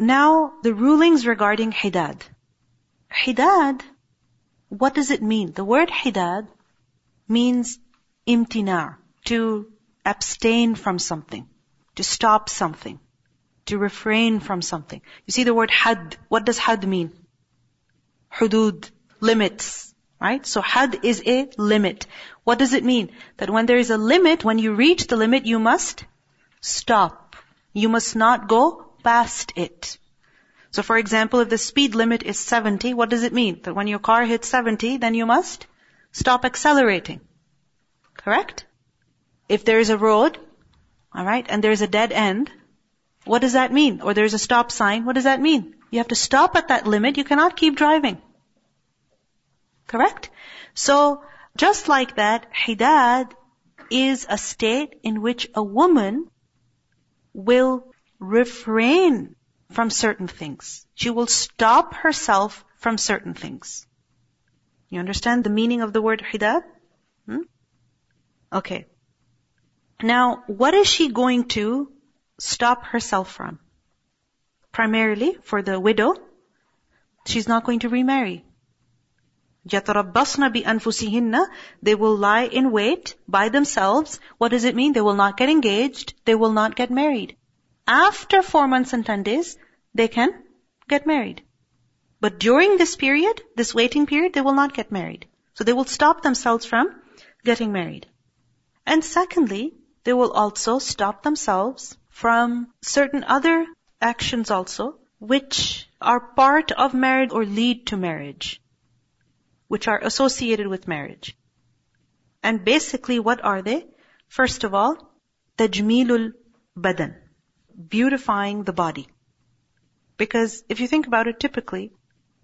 Now, the rulings regarding hidad. Hidad, what does it mean? The word hidad means imtina, to abstain from something, to stop something, to refrain from something. You see the word had. What does had mean? Hudud, limits, right? So had is a limit. What does it mean? That when there is a limit, when you reach the limit, you must stop. You must not go past it. So for example, if the speed limit is 70, what does it mean? That when your car hits 70, then you must stop accelerating. Correct? If there is a road, alright, and there is a dead end, what does that mean? Or there's a stop sign, what does that mean? You have to stop at that limit, you cannot keep driving. Correct? So, just like that, hidad is a state in which a woman will refrain from certain things. She will stop herself from certain things. You understand the meaning of the word hidad? Hmm? Okay. Now, what is she going to stop herself from? Primarily, for the widow, she's not going to remarry. يَتَرَبَّصْنَ بِأَنفُسِهِنَّ They will lie in wait by themselves. What does it mean? They will not get engaged. They will not get married. After four months and ten days, they can get married. But during this period, this waiting period, they will not get married. So they will stop themselves from getting married. And secondly, they will also stop themselves from certain other actions also, which are part of marriage or lead to marriage, which are associated with marriage. And basically, what are they? First of all, tajmeelul badan, beautifying the body. Because if you think about it, typically,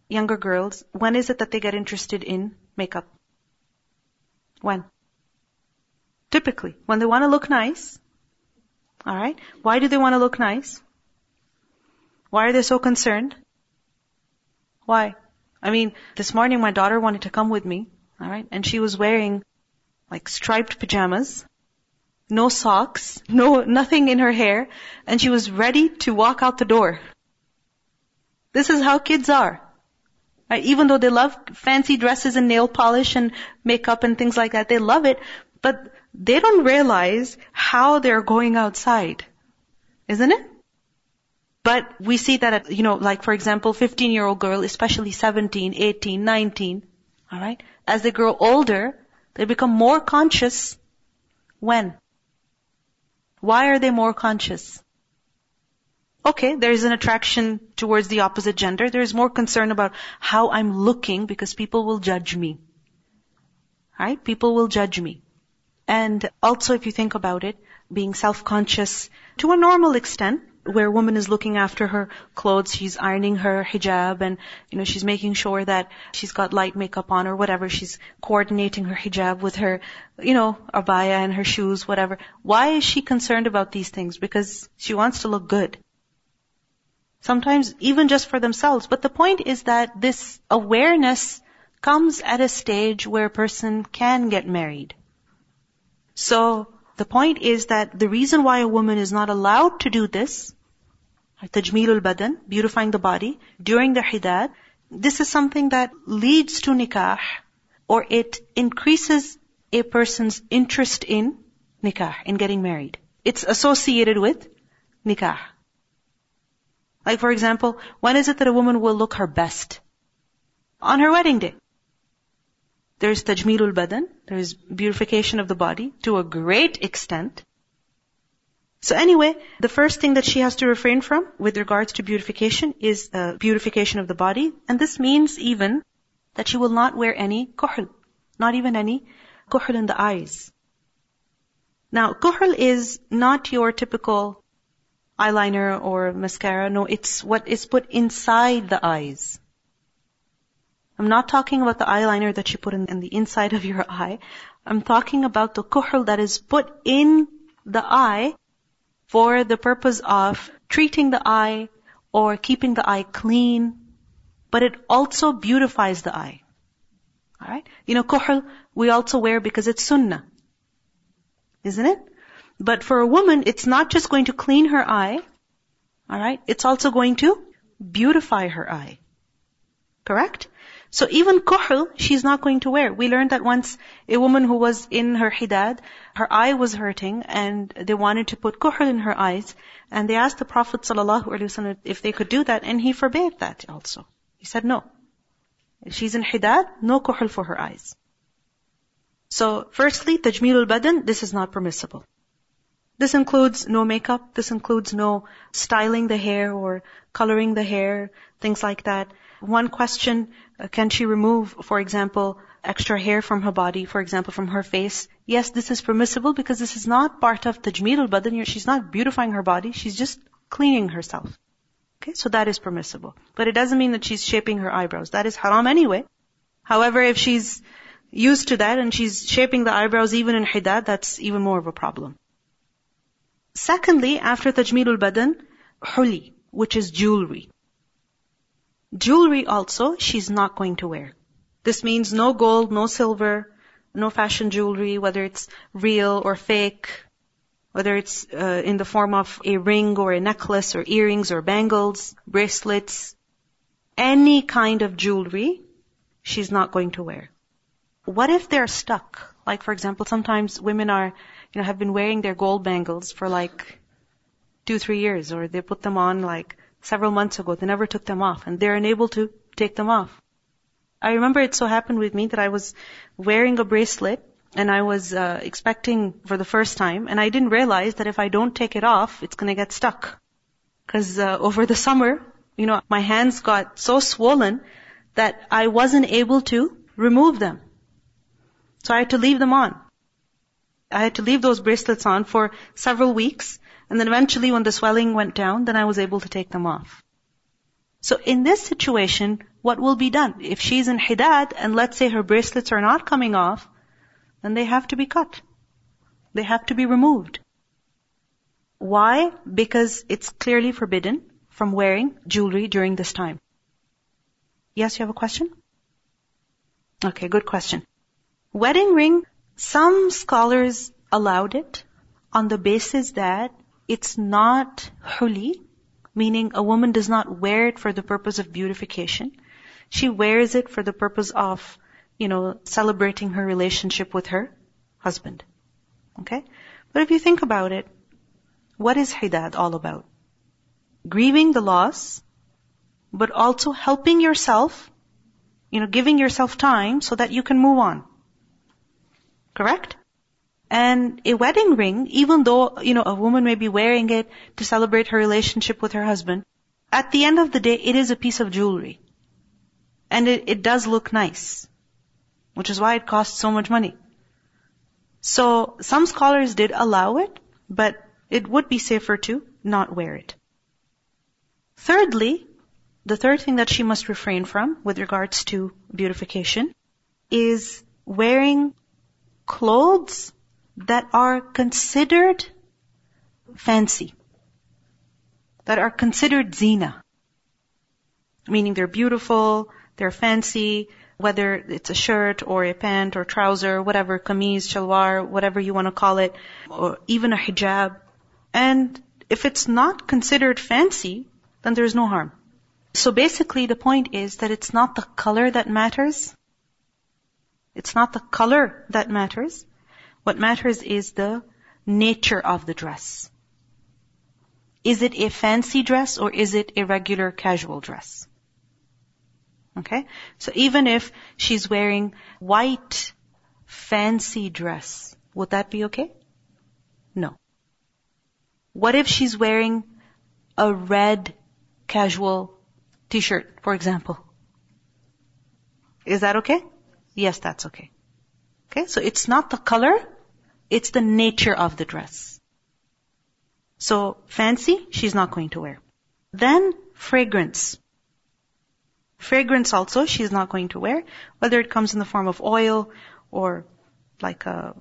younger girls, when is it that they get interested in makeup? When? Typically, when they want to look nice. Alright? Why do they want to look nice? Why are they so concerned? Why? I mean, this morning my daughter wanted to come with me, alright, and she was wearing like striped pajamas, no socks, no, nothing in her hair, and she was ready to walk out the door. This is how kids are. Right? Even though they love fancy dresses and nail polish and makeup and things like that, they love it, but they don't realize how they're going outside. Isn't it? But we see that at, you know, like for example, 15 year old girl, especially 17, 18, 19, alright? As they grow older, they become more conscious. When? Why are they more conscious? Okay, there is an attraction towards the opposite gender. There is more concern about how I'm looking because people will judge me. Right? People will judge me. And also if you think about it, being self-conscious to a normal extent, where a woman is looking after her clothes, she's ironing her hijab and, you know, she's making sure that she's got light makeup on or whatever, she's coordinating her hijab with her, you know, abaya and her shoes, whatever. Why is she concerned about these things? Because she wants to look good. Sometimes even just for themselves. But the point is that this awareness comes at a stage where a person can get married. So, the point is that the reason why a woman is not allowed to do this, tajmeelul badan, beautifying the body, during the hidad, this is something that leads to nikah, or it increases a person's interest in nikah, in getting married. It's associated with nikah. Like for example, when is it that a woman will look her best? On her wedding day. There's tajmeelul badan, there's beautification of the body to a great extent. So anyway, the first thing that she has to refrain from with regards to beautification is uh, beautification of the body. And this means even that she will not wear any kuhl, not even any kuhl in the eyes. Now, kuhl is not your typical eyeliner or mascara. No, it's what is put inside the eyes. I'm not talking about the eyeliner that you put in, in the inside of your eye. I'm talking about the kuhl that is put in the eye for the purpose of treating the eye or keeping the eye clean, but it also beautifies the eye. Alright? You know, kuhl we also wear because it's sunnah. Isn't it? But for a woman, it's not just going to clean her eye, Alright? It's also going to beautify her eye. Correct? So even kuhl, she's not going to wear. We learned that once a woman who was in her hidad, her eye was hurting and they wanted to put kuhl in her eyes. And they asked the Prophet ﷺ if they could do that and he forbade that also. He said no. If she's in hidad, no kuhl for her eyes. So firstly, tajmeelul badan, this is not permissible. This includes no makeup, this includes no styling the hair or coloring the hair, things like that. One question, uh, can she remove, for example, extra hair from her body, for example, from her face? Yes, this is permissible because this is not part of tajmeel al-badan. She's not beautifying her body, she's just cleaning herself. Okay, so that is permissible. But it doesn't mean that she's shaping her eyebrows. That is haram anyway. However, if she's used to that and she's shaping the eyebrows even in hidad, that's even more of a problem. Secondly, after tajmeelul badan, huli, which is jewelry. Jewelry also, she's not going to wear. This means no gold, no silver, no fashion jewelry, whether it's real or fake, whether it's uh, in the form of a ring or a necklace or earrings or bangles, bracelets, any kind of jewelry, she's not going to wear. What if they're stuck? Like for example, sometimes women are you know, have been wearing their gold bangles for like two, three years, or they put them on like several months ago. They never took them off, and they're unable to take them off. I remember it so happened with me that I was wearing a bracelet and I was uh, expecting for the first time, and I didn't realize that if I don't take it off, it's going to get stuck. Because uh, over the summer, you know, my hands got so swollen that I wasn't able to remove them. So I had to leave them on. I had to leave those bracelets on for several weeks, and then eventually when the swelling went down, then I was able to take them off. So in this situation, what will be done? If she's in hidad, and let's say her bracelets are not coming off, then they have to be cut. They have to be removed. Why? Because it's clearly forbidden from wearing jewelry during this time. Yes, you have a question? Okay, good question. Wedding ring some scholars allowed it on the basis that it's not huli, meaning a woman does not wear it for the purpose of beautification. She wears it for the purpose of, you know, celebrating her relationship with her husband. Okay? But if you think about it, what is hidad all about? Grieving the loss, but also helping yourself, you know, giving yourself time so that you can move on. Correct? And a wedding ring, even though, you know, a woman may be wearing it to celebrate her relationship with her husband, at the end of the day, it is a piece of jewelry. And it, it does look nice. Which is why it costs so much money. So, some scholars did allow it, but it would be safer to not wear it. Thirdly, the third thing that she must refrain from with regards to beautification is wearing clothes that are considered fancy, that are considered zina. Meaning they're beautiful, they're fancy, whether it's a shirt or a pant or trouser, whatever, kameez, shalwar, whatever you want to call it, or even a hijab. And if it's not considered fancy, then there's no harm. So basically the point is that it's not the color that matters, it's not the color that matters. What matters is the nature of the dress. Is it a fancy dress or is it a regular casual dress? Okay? So even if she's wearing white fancy dress, would that be okay? No. What if she's wearing a red casual t-shirt, for example? Is that okay? Yes, that's okay. Okay, so it's not the color, it's the nature of the dress. So fancy, she's not going to wear. Then fragrance. Fragrance also, she's not going to wear, whether it comes in the form of oil or like a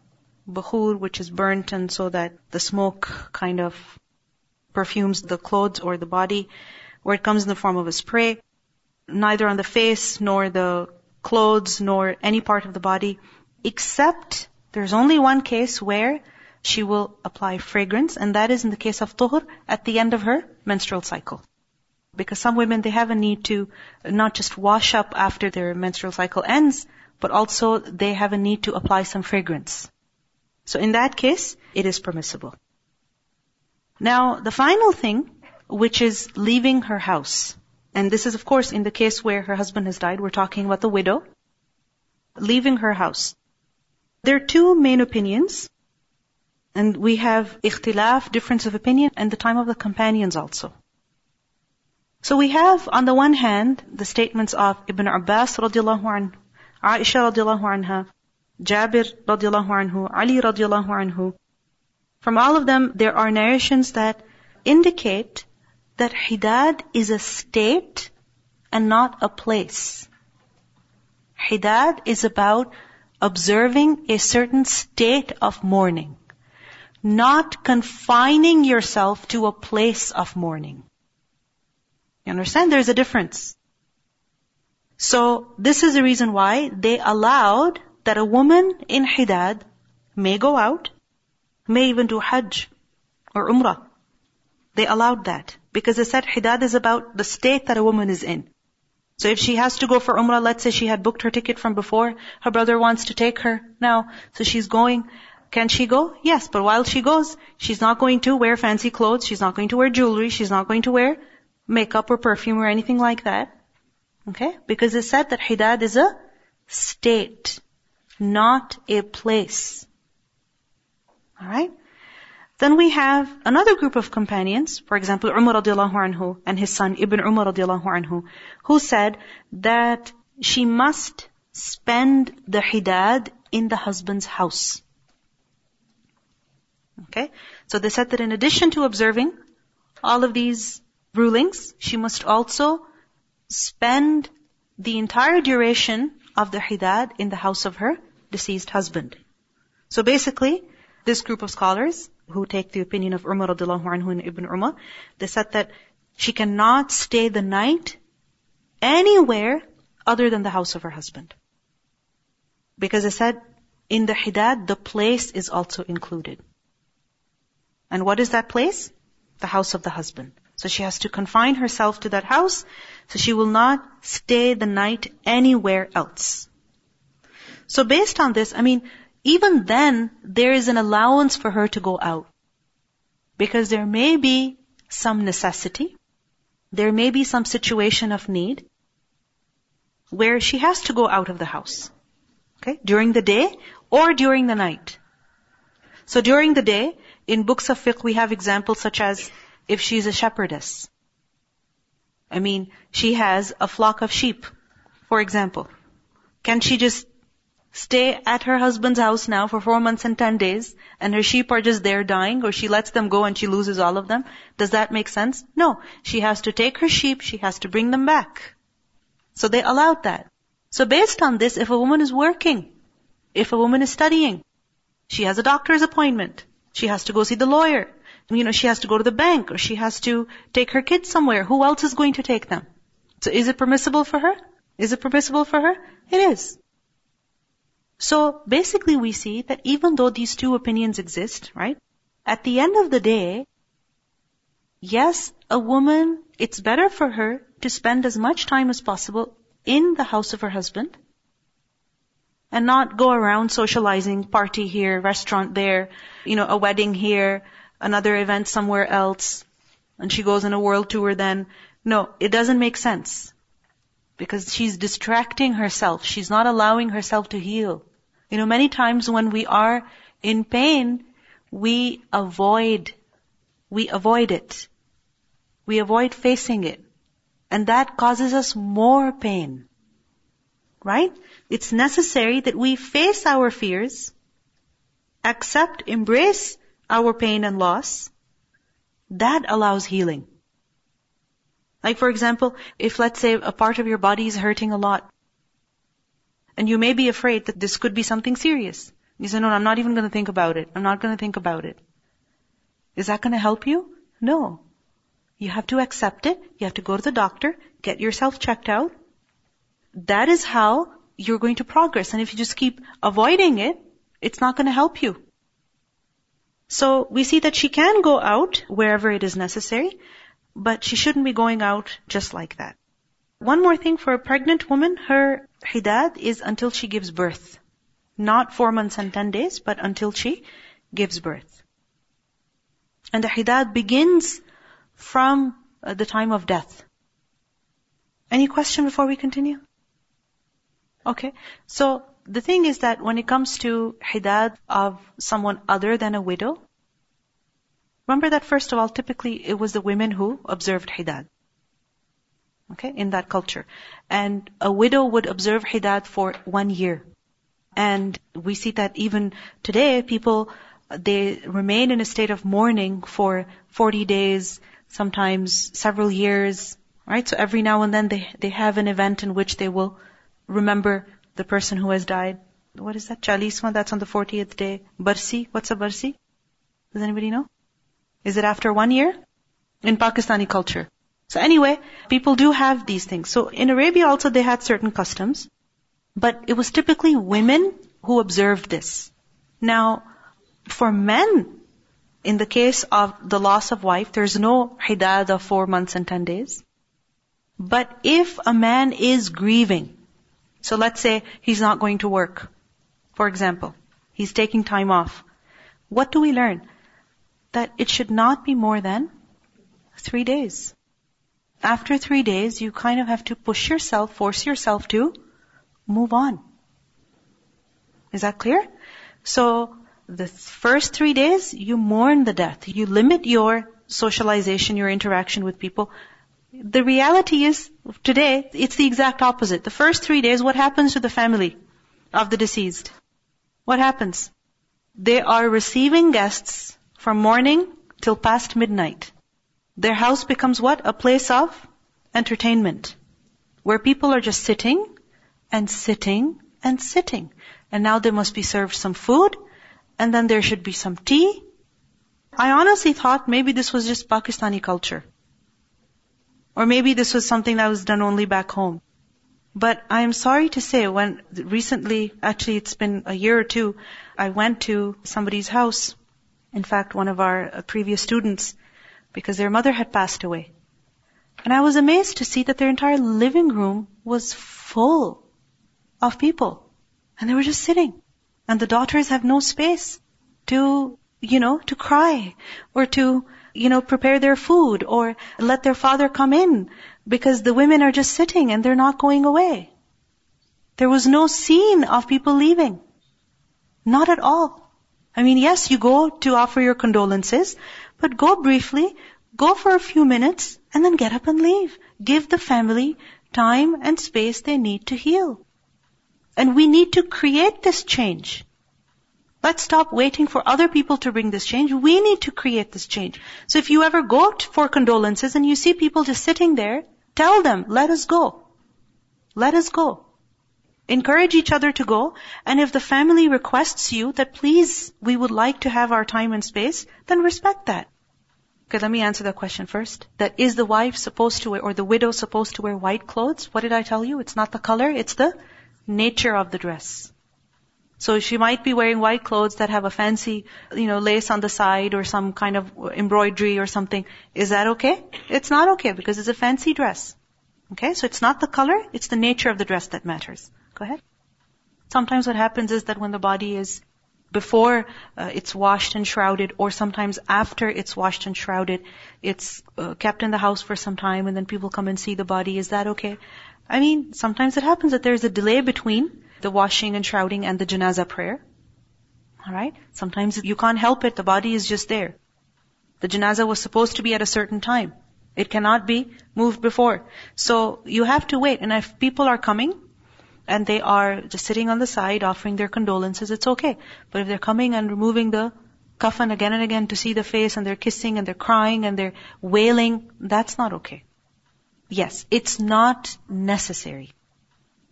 bukhur, which is burnt and so that the smoke kind of perfumes the clothes or the body, or it comes in the form of a spray, neither on the face nor the clothes nor any part of the body, except there's only one case where she will apply fragrance, and that is in the case of tuhur at the end of her menstrual cycle. Because some women, they have a need to not just wash up after their menstrual cycle ends, but also they have a need to apply some fragrance. So in that case, it is permissible. Now, the final thing, which is leaving her house. And this is of course in the case where her husband has died, we're talking about the widow. Leaving her house. There are two main opinions. And we have ikhtilaf, difference of opinion, and the time of the companions also. So we have, on the one hand, the statements of Ibn Abbas radiallahu anhu, Aisha radiallahu anha, Jabir radiallahu anhu, Ali radiallahu anhu. From all of them, there are narrations that indicate that Hidad is a state and not a place. Hidad is about observing a certain state of mourning not confining yourself to a place of mourning. You understand? There's a difference. So, this is the reason why they allowed that a woman in Hidad may go out, may even do Hajj or Umrah. They allowed that. Because they said Hidad is about the state that a woman is in. So if she has to go for Umrah, let's say she had booked her ticket from before, her brother wants to take her now, so she's going, can she go? Yes, but while she goes, she's not going to wear fancy clothes, she's not going to wear jewelry, she's not going to wear makeup or perfume or anything like that. Okay? Because it said that hidad is a state, not a place. Alright? Then we have another group of companions, for example, Umar radiallahu anhu and his son Ibn Umar radiallahu anhu, who said that she must spend the hidad in the husband's house. Okay? So they said that in addition to observing all of these rulings, she must also spend the entire duration of the hidad in the house of her deceased husband. So basically, this group of scholars who take the opinion of Umar radiallahu anhu and Ibn Umar, they said that she cannot stay the night anywhere other than the house of her husband. Because they said, in the hidad, the place is also included. And what is that place? The house of the husband. So she has to confine herself to that house, so she will not stay the night anywhere else. So based on this, I mean, even then, there is an allowance for her to go out. Because there may be some necessity, there may be some situation of need, where she has to go out of the house. Okay? During the day or during the night. So during the day, in books of fiqh, we have examples such as if she's a shepherdess. I mean, she has a flock of sheep, for example. Can she just stay at her husband's house now for four months and ten days, and her sheep are just there dying, or she lets them go and she loses all of them? Does that make sense? No. She has to take her sheep, she has to bring them back. So they allowed that. So based on this, if a woman is working, if a woman is studying, she has a doctor's appointment, she has to go see the lawyer. You know, she has to go to the bank or she has to take her kids somewhere. Who else is going to take them? So is it permissible for her? Is it permissible for her? It is. So basically we see that even though these two opinions exist, right? At the end of the day, yes, a woman, it's better for her to spend as much time as possible in the house of her husband and not go around socializing, party here, restaurant there, you know, a wedding here, another event somewhere else, and she goes on a world tour then. No, it doesn't make sense. Because she's distracting herself. She's not allowing herself to heal. You know, many times when we are in pain, we avoid, we avoid it. We avoid facing it. And that causes us more pain. Right? It's necessary that we face our fears, accept, embrace our pain and loss. That allows healing. Like for example, if let's say a part of your body is hurting a lot, and you may be afraid that this could be something serious. You say, no, I'm not even going to think about it. I'm not going to think about it. Is that going to help you? No. You have to accept it. You have to go to the doctor, get yourself checked out. That is how you're going to progress. And if you just keep avoiding it, it's not going to help you. So we see that she can go out wherever it is necessary, but she shouldn't be going out just like that. One more thing for a pregnant woman, her hidad is until she gives birth. Not four months and ten days, but until she gives birth. And the hidad begins from uh, the time of death. Any question before we continue? Okay. So the thing is that when it comes to hidad of someone other than a widow, remember that first of all, typically it was the women who observed hidad. Okay, in that culture. And a widow would observe hidad for one year. And we see that even today, people, they remain in a state of mourning for 40 days, sometimes several years, right? So every now and then they, they have an event in which they will remember the person who has died. What is that? Chalisma, that's on the 40th day. Barsi, what's a Barsi? Does anybody know? Is it after one year? In Pakistani culture. So anyway, people do have these things. So in Arabia also they had certain customs, but it was typically women who observed this. Now, for men, in the case of the loss of wife, there's no hidad of four months and ten days. But if a man is grieving, so let's say he's not going to work, for example, he's taking time off, what do we learn? That it should not be more than three days. After three days, you kind of have to push yourself, force yourself to move on. Is that clear? So, the first three days, you mourn the death. You limit your socialization, your interaction with people. The reality is, today, it's the exact opposite. The first three days, what happens to the family of the deceased? What happens? They are receiving guests from morning till past midnight. Their house becomes what? A place of entertainment. Where people are just sitting and sitting and sitting. And now they must be served some food, and then there should be some tea. I honestly thought maybe this was just Pakistani culture. Or maybe this was something that was done only back home. But I am sorry to say when recently, actually it's been a year or two, I went to somebody's house. In fact, one of our uh, previous students, because their mother had passed away. And I was amazed to see that their entire living room was full of people. And they were just sitting. And the daughters have no space to, you know, to cry or to, you know, prepare their food or let their father come in because the women are just sitting and they're not going away. There was no scene of people leaving. Not at all. I mean, yes, you go to offer your condolences, but go briefly, go for a few minutes, and then get up and leave. Give the family time and space they need to heal. And we need to create this change. Let's stop waiting for other people to bring this change. We need to create this change. So if you ever go for condolences and you see people just sitting there, tell them, let us go. Let us go. Encourage each other to go. And if the family requests you that please, we would like to have our time and space, then respect that. Okay, let me answer that question first. That is the wife supposed to wear, or the widow supposed to wear white clothes? What did I tell you? It's not the color, it's the nature of the dress. So she might be wearing white clothes that have a fancy, you know, lace on the side or some kind of embroidery or something. Is that okay? It's not okay because it's a fancy dress. Okay, so it's not the color, it's the nature of the dress that matters. Go ahead. Sometimes what happens is that when the body is before uh, it's washed and shrouded, or sometimes after it's washed and shrouded, it's uh, kept in the house for some time, and then people come and see the body. Is that okay? I mean, sometimes it happens that there's a delay between the washing and shrouding and the janazah prayer. Alright? Sometimes you can't help it, the body is just there. The janazah was supposed to be at a certain time. It cannot be moved before. So you have to wait. And if people are coming and they are just sitting on the side offering their condolences, it's okay. But if they're coming and removing the coffin again and again to see the face and they're kissing and they're crying and they're wailing, that's not okay. Yes, it's not necessary.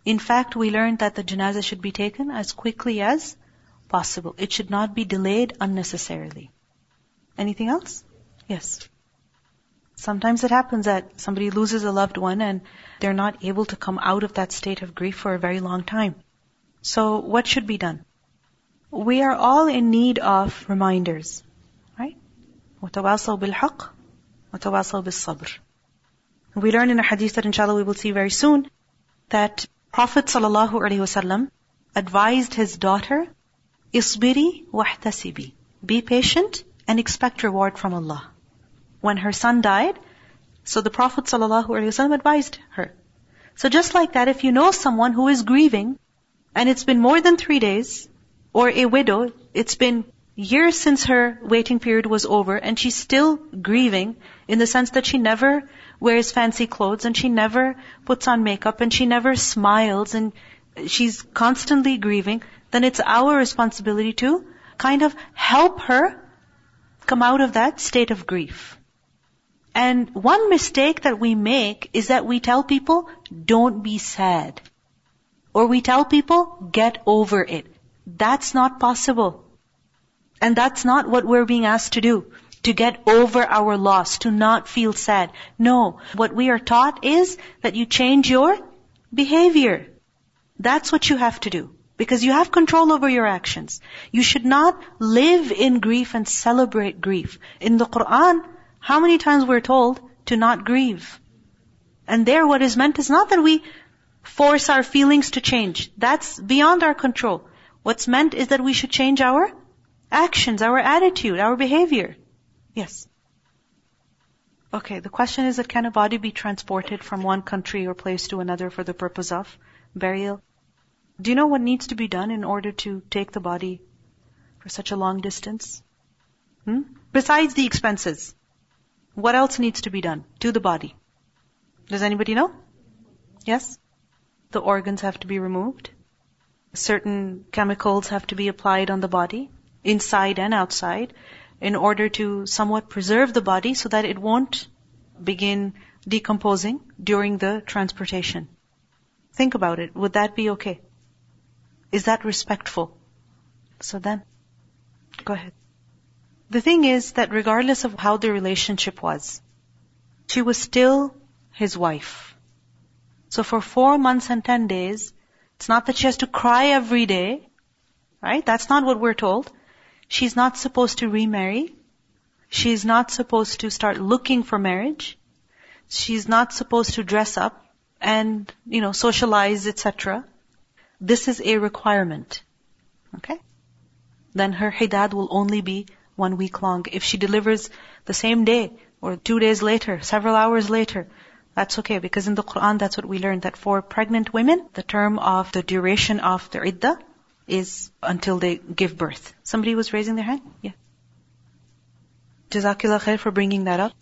In fact, we learned that the janazah should be taken as quickly as possible. It should not be delayed unnecessarily. Anything else? Yes. Sometimes it happens that somebody loses a loved one and they're not able to come out of that state of grief for a very long time. So what should be done? We are all in need of reminders. وتواصوا بالحق وتواصوا بالصبر. We learn in a hadith that inshallah we will see very soon that Prophet sallallahu alaihi wasallam advised his daughter, "Isbiri wahtasibi." Be patient and expect reward from Allah. When her son died, so the Prophet ﷺ advised her. So just like that, if you know someone who is grieving, and it's been more than three days, or a widow, it's been years since her waiting period was over, and she's still grieving in the sense that she never wears fancy clothes, and she never puts on makeup, and she never smiles, and she's constantly grieving, then it's our responsibility to kind of help her come out of that state of grief. And one mistake that we make is that we tell people, don't be sad. Or we tell people, get over it. That's not possible. And that's not what we're being asked to do. To get over our loss, to not feel sad. No. What we are taught is that you change your behavior. That's what you have to do. Because you have control over your actions. You should not live in grief and celebrate grief. In the Quran, how many times we're told to not grieve? And there what is meant is not that we force our feelings to change. That's beyond our control. What's meant is that we should change our actions, our attitude, our behavior. Yes. Okay, the question is that can a body be transported from one country or place to another for the purpose of burial? Do you know what needs to be done in order to take the body for such a long distance? Hmm? Besides the expenses. What else needs to be done to the body? Does anybody know? Yes? The organs have to be removed. Certain chemicals have to be applied on the body, inside and outside, in order to somewhat preserve the body so that it won't begin decomposing during the transportation. Think about it. Would that be okay? Is that respectful? So then, go ahead. The thing is that regardless of how the relationship was, she was still his wife. So for four months and ten days, it's not that she has to cry every day, right? That's not what we're told. She's not supposed to remarry. She's not supposed to start looking for marriage. She's not supposed to dress up and, you know, socialize, etc. This is a requirement. Okay? Then her hidad will only be one week long. If she delivers the same day or two days later, several hours later, that's okay because in the Quran that's what we learned that for pregnant women, the term of the duration of the iddah is until they give birth. Somebody was raising their hand? Yeah. Jazakillah khair for bringing that up.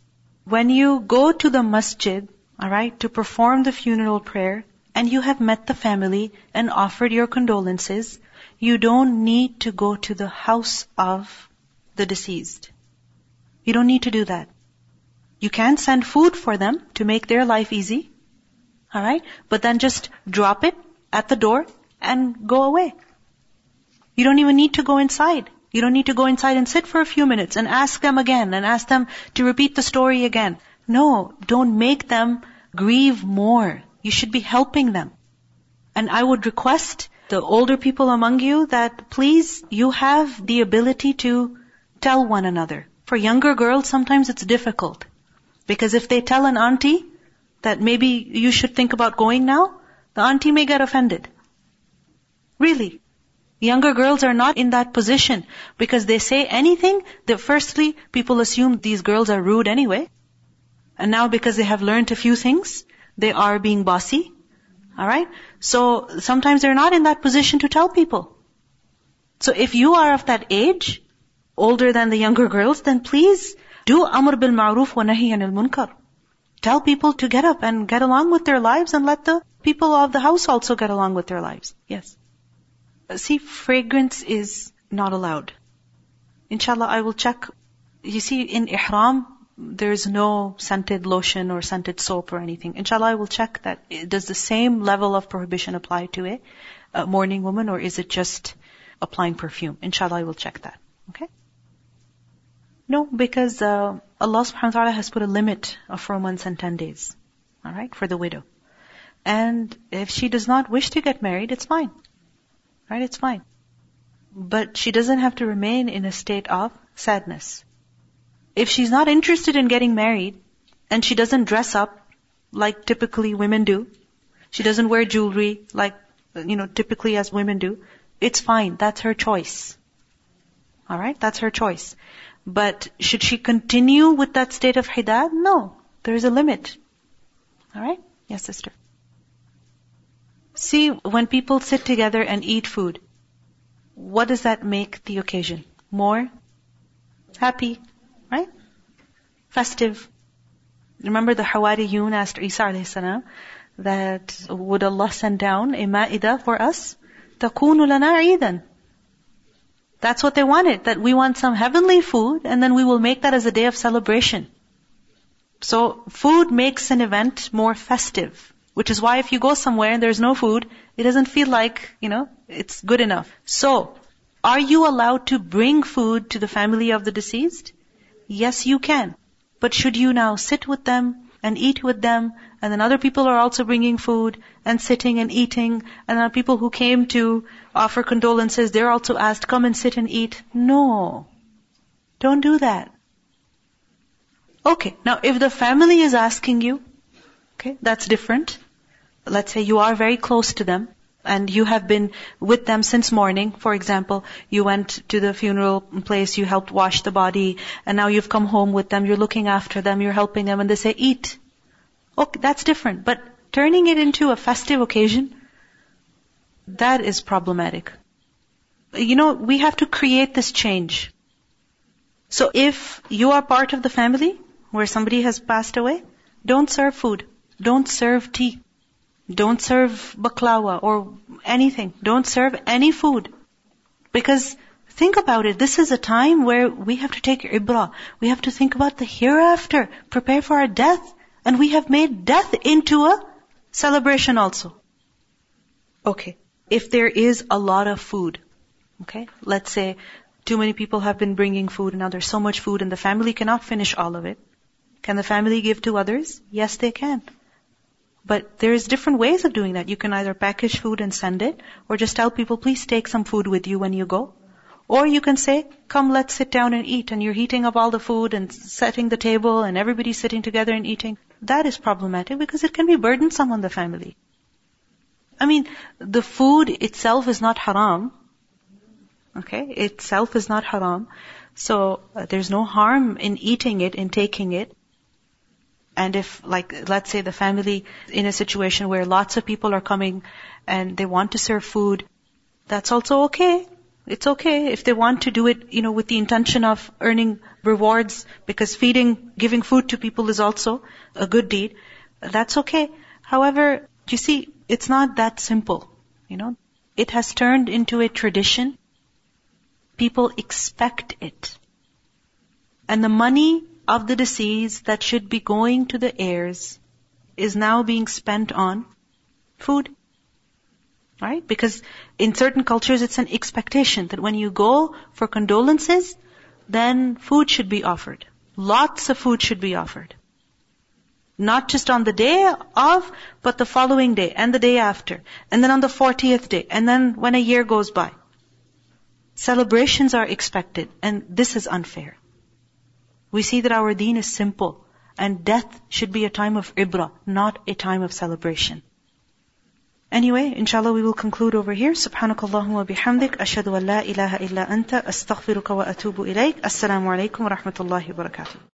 When you go to the masjid, alright, to perform the funeral prayer, and you have met the family and offered your condolences, you don't need to go to the house of the deceased. You don't need to do that. You can send food for them to make their life easy. Alright? But then just drop it at the door and go away. You don't even need to go inside. You don't need to go inside and sit for a few minutes and ask them again and ask them to repeat the story again. No, don't make them grieve more. You should be helping them. And I would request the older people among you that please, you have the ability to tell one another. For younger girls, sometimes it's difficult. Because if they tell an auntie that maybe you should think about going now, the auntie may get offended. Really. Younger girls are not in that position because they say anything that firstly people assume these girls are rude anyway. And now because they have learned a few things, they are being bossy. Alright? So sometimes they're not in that position to tell people. So if you are of that age, older than the younger girls, then please do amr bil ma'ruf wa nahi anil munkar. Tell people to get up and get along with their lives and let the people of the house also get along with their lives. Yes. See, fragrance is not allowed. Inshallah, I will check. You see, in ihram, there's no scented lotion or scented soap or anything. Inshallah, I will check that. Does the same level of prohibition apply to a, a mourning woman or is it just applying perfume? Inshallah, I will check that. Okay? No, because uh, Allah subhanahu wa ta'ala has put a limit of four months and ten days. Alright, for the widow. And if she does not wish to get married, it's fine. Right, it's fine. But she doesn't have to remain in a state of sadness. If she's not interested in getting married, and she doesn't dress up like typically women do, she doesn't wear jewelry like, you know, typically as women do, it's fine. That's her choice. Alright? That's her choice. But should she continue with that state of hidad? No. There is a limit. Alright? Yes, sister. See, when people sit together and eat food, what does that make the occasion? More happy, right? Festive. Remember the Hawariyun asked Isa alayhi salam that would Allah send down a ma'idah for us? تَكُونُ لَنَا عِيدًا that's what they wanted, that we want some heavenly food and then we will make that as a day of celebration. So food makes an event more festive. Which is why if you go somewhere and there's no food, it doesn't feel like, you know, it's good enough. So, are you allowed to bring food to the family of the deceased? Yes, you can. But should you now sit with them and eat with them, and then other people are also bringing food and sitting and eating, and there are people who came to offer condolences, they're also asked, come and sit and eat. No. Don't do that. Okay, now if the family is asking you, okay, that's different. Let's say you are very close to them and you have been with them since morning. For example, you went to the funeral place, you helped wash the body, and now you've come home with them, you're looking after them, you're helping them, and they say, eat. Okay, that's different. But turning it into a festive occasion, that is problematic. You know, we have to create this change. So if you are part of the family, where somebody has passed away, don't serve food. Don't serve tea. Don't serve baklawa or anything. Don't serve any food. Because think about it, this is a time where we have to take ibrah. We have to think about the hereafter, prepare for our death. And we have made death into a celebration also. Okay. If there is a lot of food, okay, let's say too many people have been bringing food and now there's so much food and the family cannot finish all of it. Can the family give to others? Yes, they can. But there's different ways of doing that. You can either package food and send it, or just tell people, please take some food with you when you go. Or you can say, come let's sit down and eat, and you're heating up all the food and setting the table and everybody's sitting together and eating. That is problematic because it can be burdensome on the family. I mean, the food itself is not haram. Okay? Itself is not haram. So, uh, there's no harm in eating it, in taking it. And if, like, let's say the family in a situation where lots of people are coming and they want to serve food, that's also okay. It's okay if they want to do it, you know, with the intention of earning rewards because feeding, giving food to people is also a good deed. That's okay. However, you see, it's not that simple, you know. It has turned into a tradition. People expect it. And the money of the deceased that should be going to the heirs is now being spent on food. Right? Because in certain cultures it's an expectation that when you go for condolences, then food should be offered. Lots of food should be offered. Not just on the day of, but the following day, and the day after, and then on the 40th day, and then when a year goes by. Celebrations are expected, and this is unfair. We see that our deen is simple and death should be a time of ibrah, not a time of celebration. Anyway, inshallah we will conclude over here. Subhanakallahumma bihamdik. Ashhadu an la ilaha illa anta. Astaghfiruka wa atubu ilayk. Assalamu alaikum wa rahmatullahi wa barakatuh.